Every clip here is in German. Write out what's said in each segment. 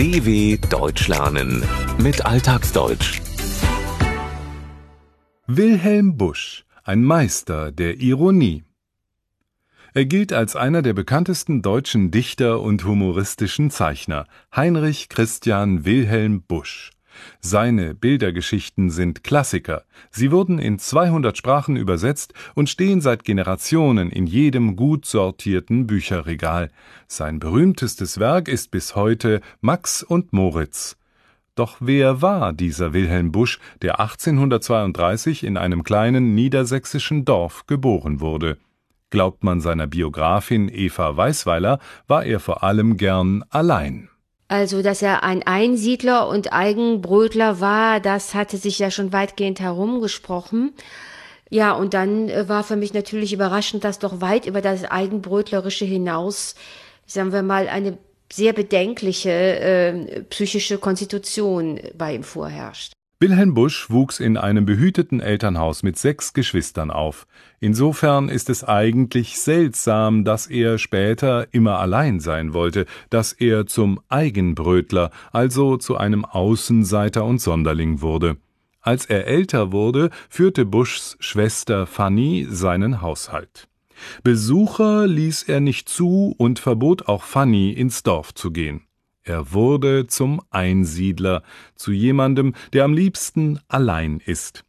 DW Deutsch lernen mit Alltagsdeutsch. Wilhelm Busch, ein Meister der Ironie. Er gilt als einer der bekanntesten deutschen Dichter und humoristischen Zeichner, Heinrich Christian Wilhelm Busch. Seine Bildergeschichten sind Klassiker. Sie wurden in 200 Sprachen übersetzt und stehen seit Generationen in jedem gut sortierten Bücherregal. Sein berühmtestes Werk ist bis heute Max und Moritz. Doch wer war dieser Wilhelm Busch, der 1832 in einem kleinen niedersächsischen Dorf geboren wurde? Glaubt man seiner Biografin Eva Weisweiler, war er vor allem gern allein. Also, dass er ein Einsiedler und Eigenbrötler war, das hatte sich ja schon weitgehend herumgesprochen. Ja, und dann äh, war für mich natürlich überraschend, dass doch weit über das Eigenbrötlerische hinaus, sagen wir mal, eine sehr bedenkliche äh, psychische Konstitution bei ihm vorherrscht. Wilhelm Busch wuchs in einem behüteten Elternhaus mit sechs Geschwistern auf. Insofern ist es eigentlich seltsam, dass er später immer allein sein wollte, dass er zum Eigenbrötler, also zu einem Außenseiter und Sonderling wurde. Als er älter wurde, führte Buschs Schwester Fanny seinen Haushalt. Besucher ließ er nicht zu und verbot auch Fanny ins Dorf zu gehen. Er wurde zum Einsiedler, zu jemandem, der am liebsten allein ist.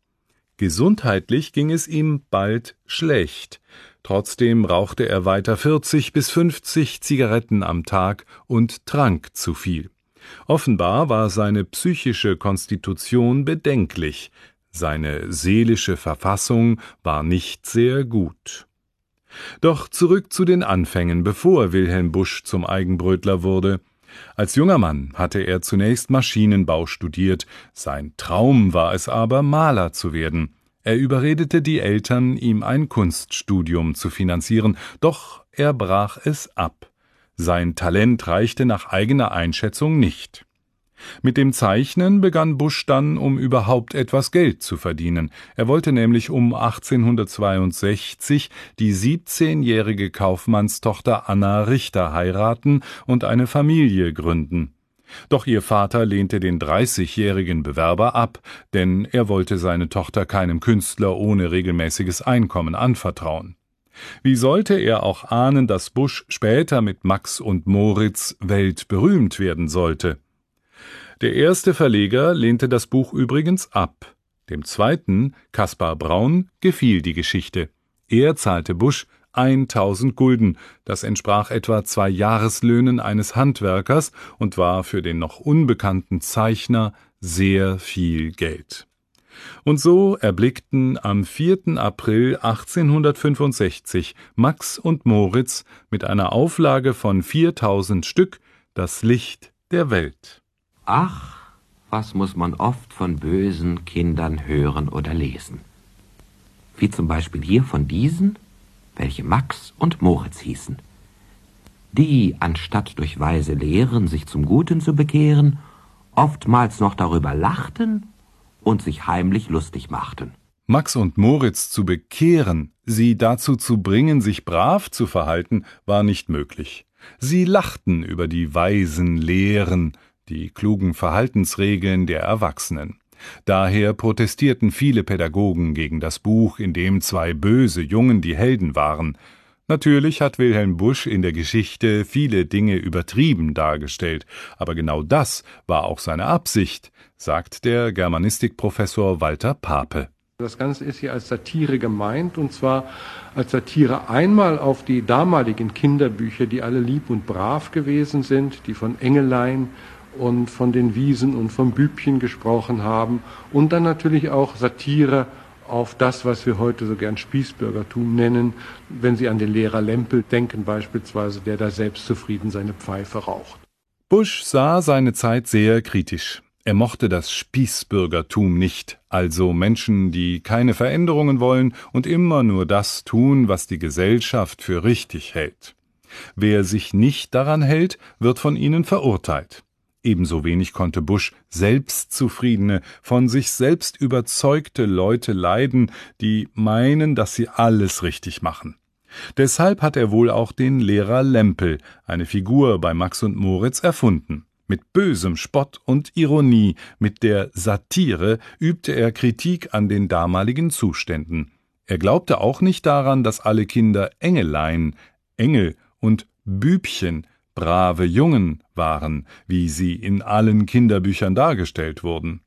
Gesundheitlich ging es ihm bald schlecht. Trotzdem rauchte er weiter 40 bis 50 Zigaretten am Tag und trank zu viel. Offenbar war seine psychische Konstitution bedenklich, seine seelische Verfassung war nicht sehr gut. Doch zurück zu den Anfängen, bevor Wilhelm Busch zum Eigenbrötler wurde. Als junger Mann hatte er zunächst Maschinenbau studiert, sein Traum war es aber, Maler zu werden. Er überredete die Eltern, ihm ein Kunststudium zu finanzieren, doch er brach es ab. Sein Talent reichte nach eigener Einschätzung nicht. Mit dem Zeichnen begann Busch dann, um überhaupt etwas Geld zu verdienen. Er wollte nämlich um 1862 die 17-jährige Kaufmannstochter Anna Richter heiraten und eine Familie gründen. Doch ihr Vater lehnte den 30-jährigen Bewerber ab, denn er wollte seine Tochter keinem Künstler ohne regelmäßiges Einkommen anvertrauen. Wie sollte er auch ahnen, dass Busch später mit Max und Moritz weltberühmt werden sollte? Der erste Verleger lehnte das Buch übrigens ab. Dem zweiten, Kaspar Braun, gefiel die Geschichte. Er zahlte Busch 1000 Gulden, das entsprach etwa zwei Jahreslöhnen eines Handwerkers und war für den noch unbekannten Zeichner sehr viel Geld. Und so erblickten am 4. April 1865 Max und Moritz mit einer Auflage von 4000 Stück das Licht der Welt. Ach, was muss man oft von bösen Kindern hören oder lesen. Wie zum Beispiel hier von diesen, welche Max und Moritz hießen. Die, anstatt durch weise Lehren sich zum Guten zu bekehren, oftmals noch darüber lachten und sich heimlich lustig machten. Max und Moritz zu bekehren, sie dazu zu bringen, sich brav zu verhalten, war nicht möglich. Sie lachten über die weisen Lehren, die klugen Verhaltensregeln der Erwachsenen. Daher protestierten viele Pädagogen gegen das Buch, in dem zwei böse Jungen die Helden waren. Natürlich hat Wilhelm Busch in der Geschichte viele Dinge übertrieben dargestellt, aber genau das war auch seine Absicht, sagt der Germanistikprofessor Walter Pape. Das Ganze ist hier als Satire gemeint und zwar als Satire einmal auf die damaligen Kinderbücher, die alle lieb und brav gewesen sind, die von Engelein und von den Wiesen und vom Bübchen gesprochen haben und dann natürlich auch Satire auf das, was wir heute so gern Spießbürgertum nennen, wenn Sie an den Lehrer Lempel denken beispielsweise, der da selbstzufrieden seine Pfeife raucht. Busch sah seine Zeit sehr kritisch. Er mochte das Spießbürgertum nicht, also Menschen, die keine Veränderungen wollen und immer nur das tun, was die Gesellschaft für richtig hält. Wer sich nicht daran hält, wird von ihnen verurteilt. Ebenso wenig konnte Busch selbstzufriedene, von sich selbst überzeugte Leute leiden, die meinen, dass sie alles richtig machen. Deshalb hat er wohl auch den Lehrer Lempel, eine Figur bei Max und Moritz, erfunden. Mit bösem Spott und Ironie, mit der Satire übte er Kritik an den damaligen Zuständen. Er glaubte auch nicht daran, dass alle Kinder Engelein, Engel und Bübchen, brave Jungen waren, wie sie in allen Kinderbüchern dargestellt wurden.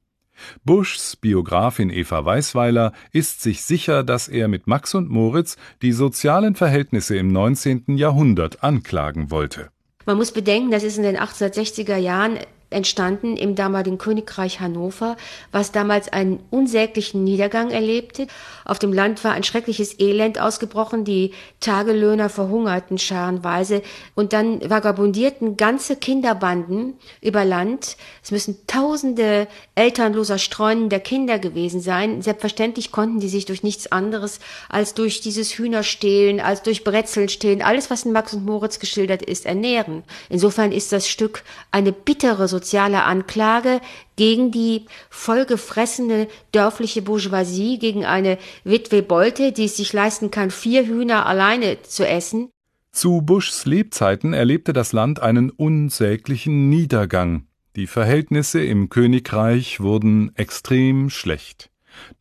Buschs Biografin Eva Weisweiler ist sich sicher, dass er mit Max und Moritz die sozialen Verhältnisse im 19. Jahrhundert anklagen wollte. Man muss bedenken, das ist in den 1860er Jahren entstanden im damaligen Königreich Hannover, was damals einen unsäglichen Niedergang erlebte. Auf dem Land war ein schreckliches Elend ausgebrochen, die Tagelöhner verhungerten scharenweise und dann vagabundierten ganze Kinderbanden über Land. Es müssen tausende elternloser streunender Kinder gewesen sein. Selbstverständlich konnten die sich durch nichts anderes als durch dieses Hühnerstehlen, als durch Brezeln stehlen, alles was in Max und Moritz geschildert ist, ernähren. Insofern ist das Stück eine bittere soziale Anklage gegen die vollgefressene dörfliche Bourgeoisie, gegen eine Witwe Bolte, die es sich leisten kann, vier Hühner alleine zu essen. Zu Buschs Lebzeiten erlebte das Land einen unsäglichen Niedergang. Die Verhältnisse im Königreich wurden extrem schlecht.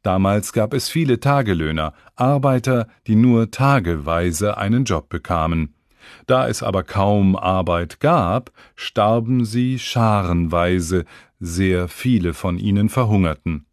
Damals gab es viele Tagelöhner, Arbeiter, die nur tageweise einen Job bekamen. Da es aber kaum Arbeit gab, starben sie scharenweise, sehr viele von ihnen verhungerten.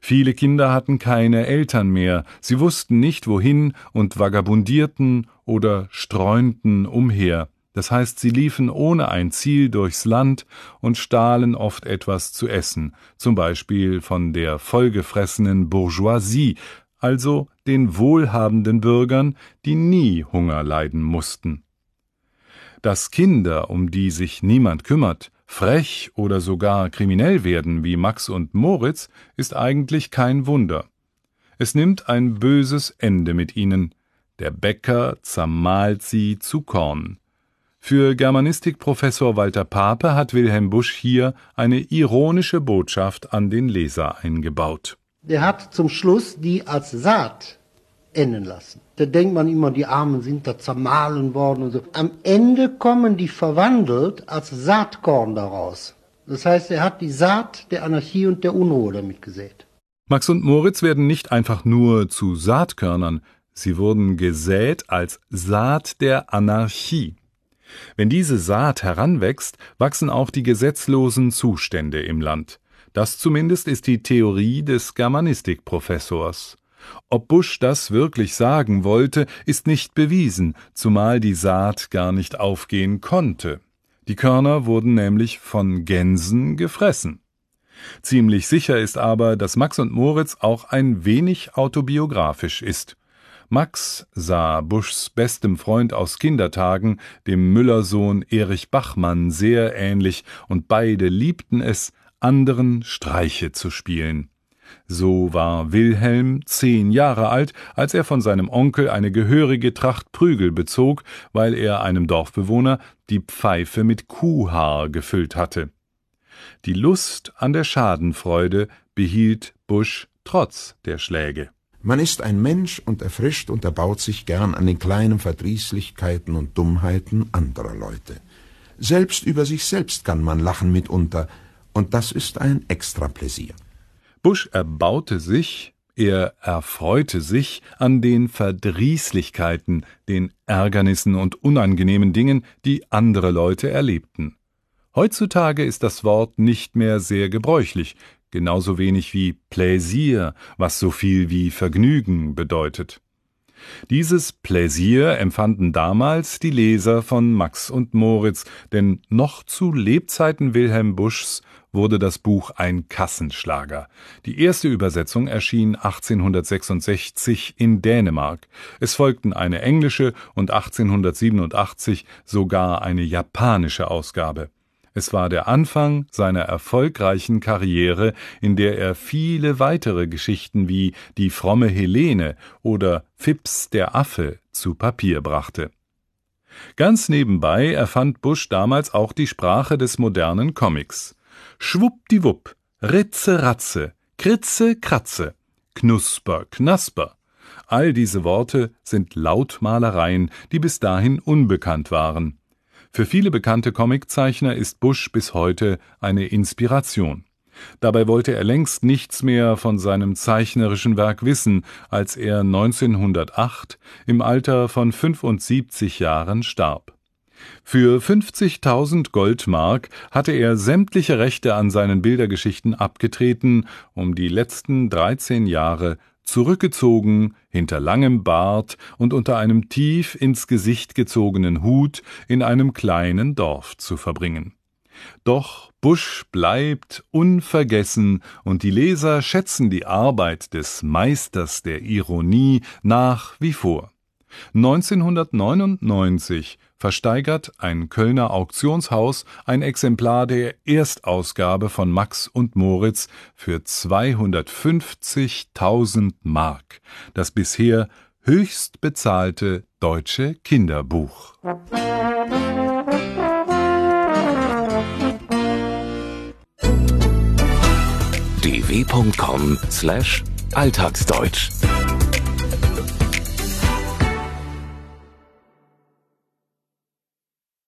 Viele Kinder hatten keine Eltern mehr, sie wussten nicht wohin und vagabundierten oder streunten umher. Das heißt, sie liefen ohne ein Ziel durchs Land und stahlen oft etwas zu essen, zum Beispiel von der vollgefressenen Bourgeoisie, also den wohlhabenden Bürgern, die nie Hunger leiden mussten. Dass Kinder, um die sich niemand kümmert, frech oder sogar kriminell werden wie Max und Moritz, ist eigentlich kein Wunder. Es nimmt ein böses Ende mit ihnen. Der Bäcker zermahlt sie zu Korn. Für Germanistikprofessor Walter Pape hat Wilhelm Busch hier eine ironische Botschaft an den Leser eingebaut. Der hat zum Schluss die als Saat enden lassen. Da denkt man immer, die Armen sind da zermahlen worden und so. Am Ende kommen die verwandelt als Saatkorn daraus. Das heißt, er hat die Saat der Anarchie und der Unruhe damit gesät. Max und Moritz werden nicht einfach nur zu Saatkörnern, sie wurden gesät als Saat der Anarchie. Wenn diese Saat heranwächst, wachsen auch die gesetzlosen Zustände im Land. Das zumindest ist die Theorie des Germanistikprofessors. Ob Busch das wirklich sagen wollte, ist nicht bewiesen, zumal die Saat gar nicht aufgehen konnte. Die Körner wurden nämlich von Gänsen gefressen. Ziemlich sicher ist aber, dass Max und Moritz auch ein wenig autobiografisch ist. Max sah Buschs bestem Freund aus Kindertagen, dem Müllersohn Erich Bachmann, sehr ähnlich, und beide liebten es, anderen Streiche zu spielen. So war Wilhelm zehn Jahre alt, als er von seinem Onkel eine gehörige Tracht Prügel bezog, weil er einem Dorfbewohner die Pfeife mit Kuhhaar gefüllt hatte. Die Lust an der Schadenfreude behielt Busch trotz der Schläge. Man ist ein Mensch und erfrischt und erbaut sich gern an den kleinen Verdrießlichkeiten und Dummheiten anderer Leute. Selbst über sich selbst kann man lachen mitunter, und das ist ein Extrapläsier. Busch erbaute sich, er erfreute sich an den Verdrießlichkeiten, den Ärgernissen und unangenehmen Dingen, die andere Leute erlebten. Heutzutage ist das Wort nicht mehr sehr gebräuchlich, genauso wenig wie Pläsier, was so viel wie Vergnügen bedeutet. Dieses Pläsier empfanden damals die Leser von Max und Moritz, denn noch zu Lebzeiten Wilhelm Buschs wurde das Buch ein Kassenschlager. Die erste Übersetzung erschien 1866 in Dänemark. Es folgten eine englische und 1887 sogar eine japanische Ausgabe. Es war der Anfang seiner erfolgreichen Karriere, in der er viele weitere Geschichten wie Die fromme Helene oder Fips der Affe zu Papier brachte. Ganz nebenbei erfand Busch damals auch die Sprache des modernen Comics. Schwuppdiwupp, Ritze Ratze, Kritze Kratze, Knusper Knasper. All diese Worte sind Lautmalereien, die bis dahin unbekannt waren. Für viele bekannte Comiczeichner ist Busch bis heute eine Inspiration. Dabei wollte er längst nichts mehr von seinem zeichnerischen Werk wissen, als er 1908 im Alter von 75 Jahren starb. Für 50.000 Goldmark hatte er sämtliche Rechte an seinen Bildergeschichten abgetreten, um die letzten 13 Jahre zurückgezogen, hinter langem Bart und unter einem tief ins Gesicht gezogenen Hut in einem kleinen Dorf zu verbringen. Doch Busch bleibt unvergessen und die Leser schätzen die Arbeit des Meisters der Ironie nach wie vor. 1999 versteigert ein Kölner Auktionshaus ein Exemplar der Erstausgabe von Max und Moritz für 250.000 Mark, das bisher höchst bezahlte deutsche Kinderbuch. dw.com/alltagsdeutsch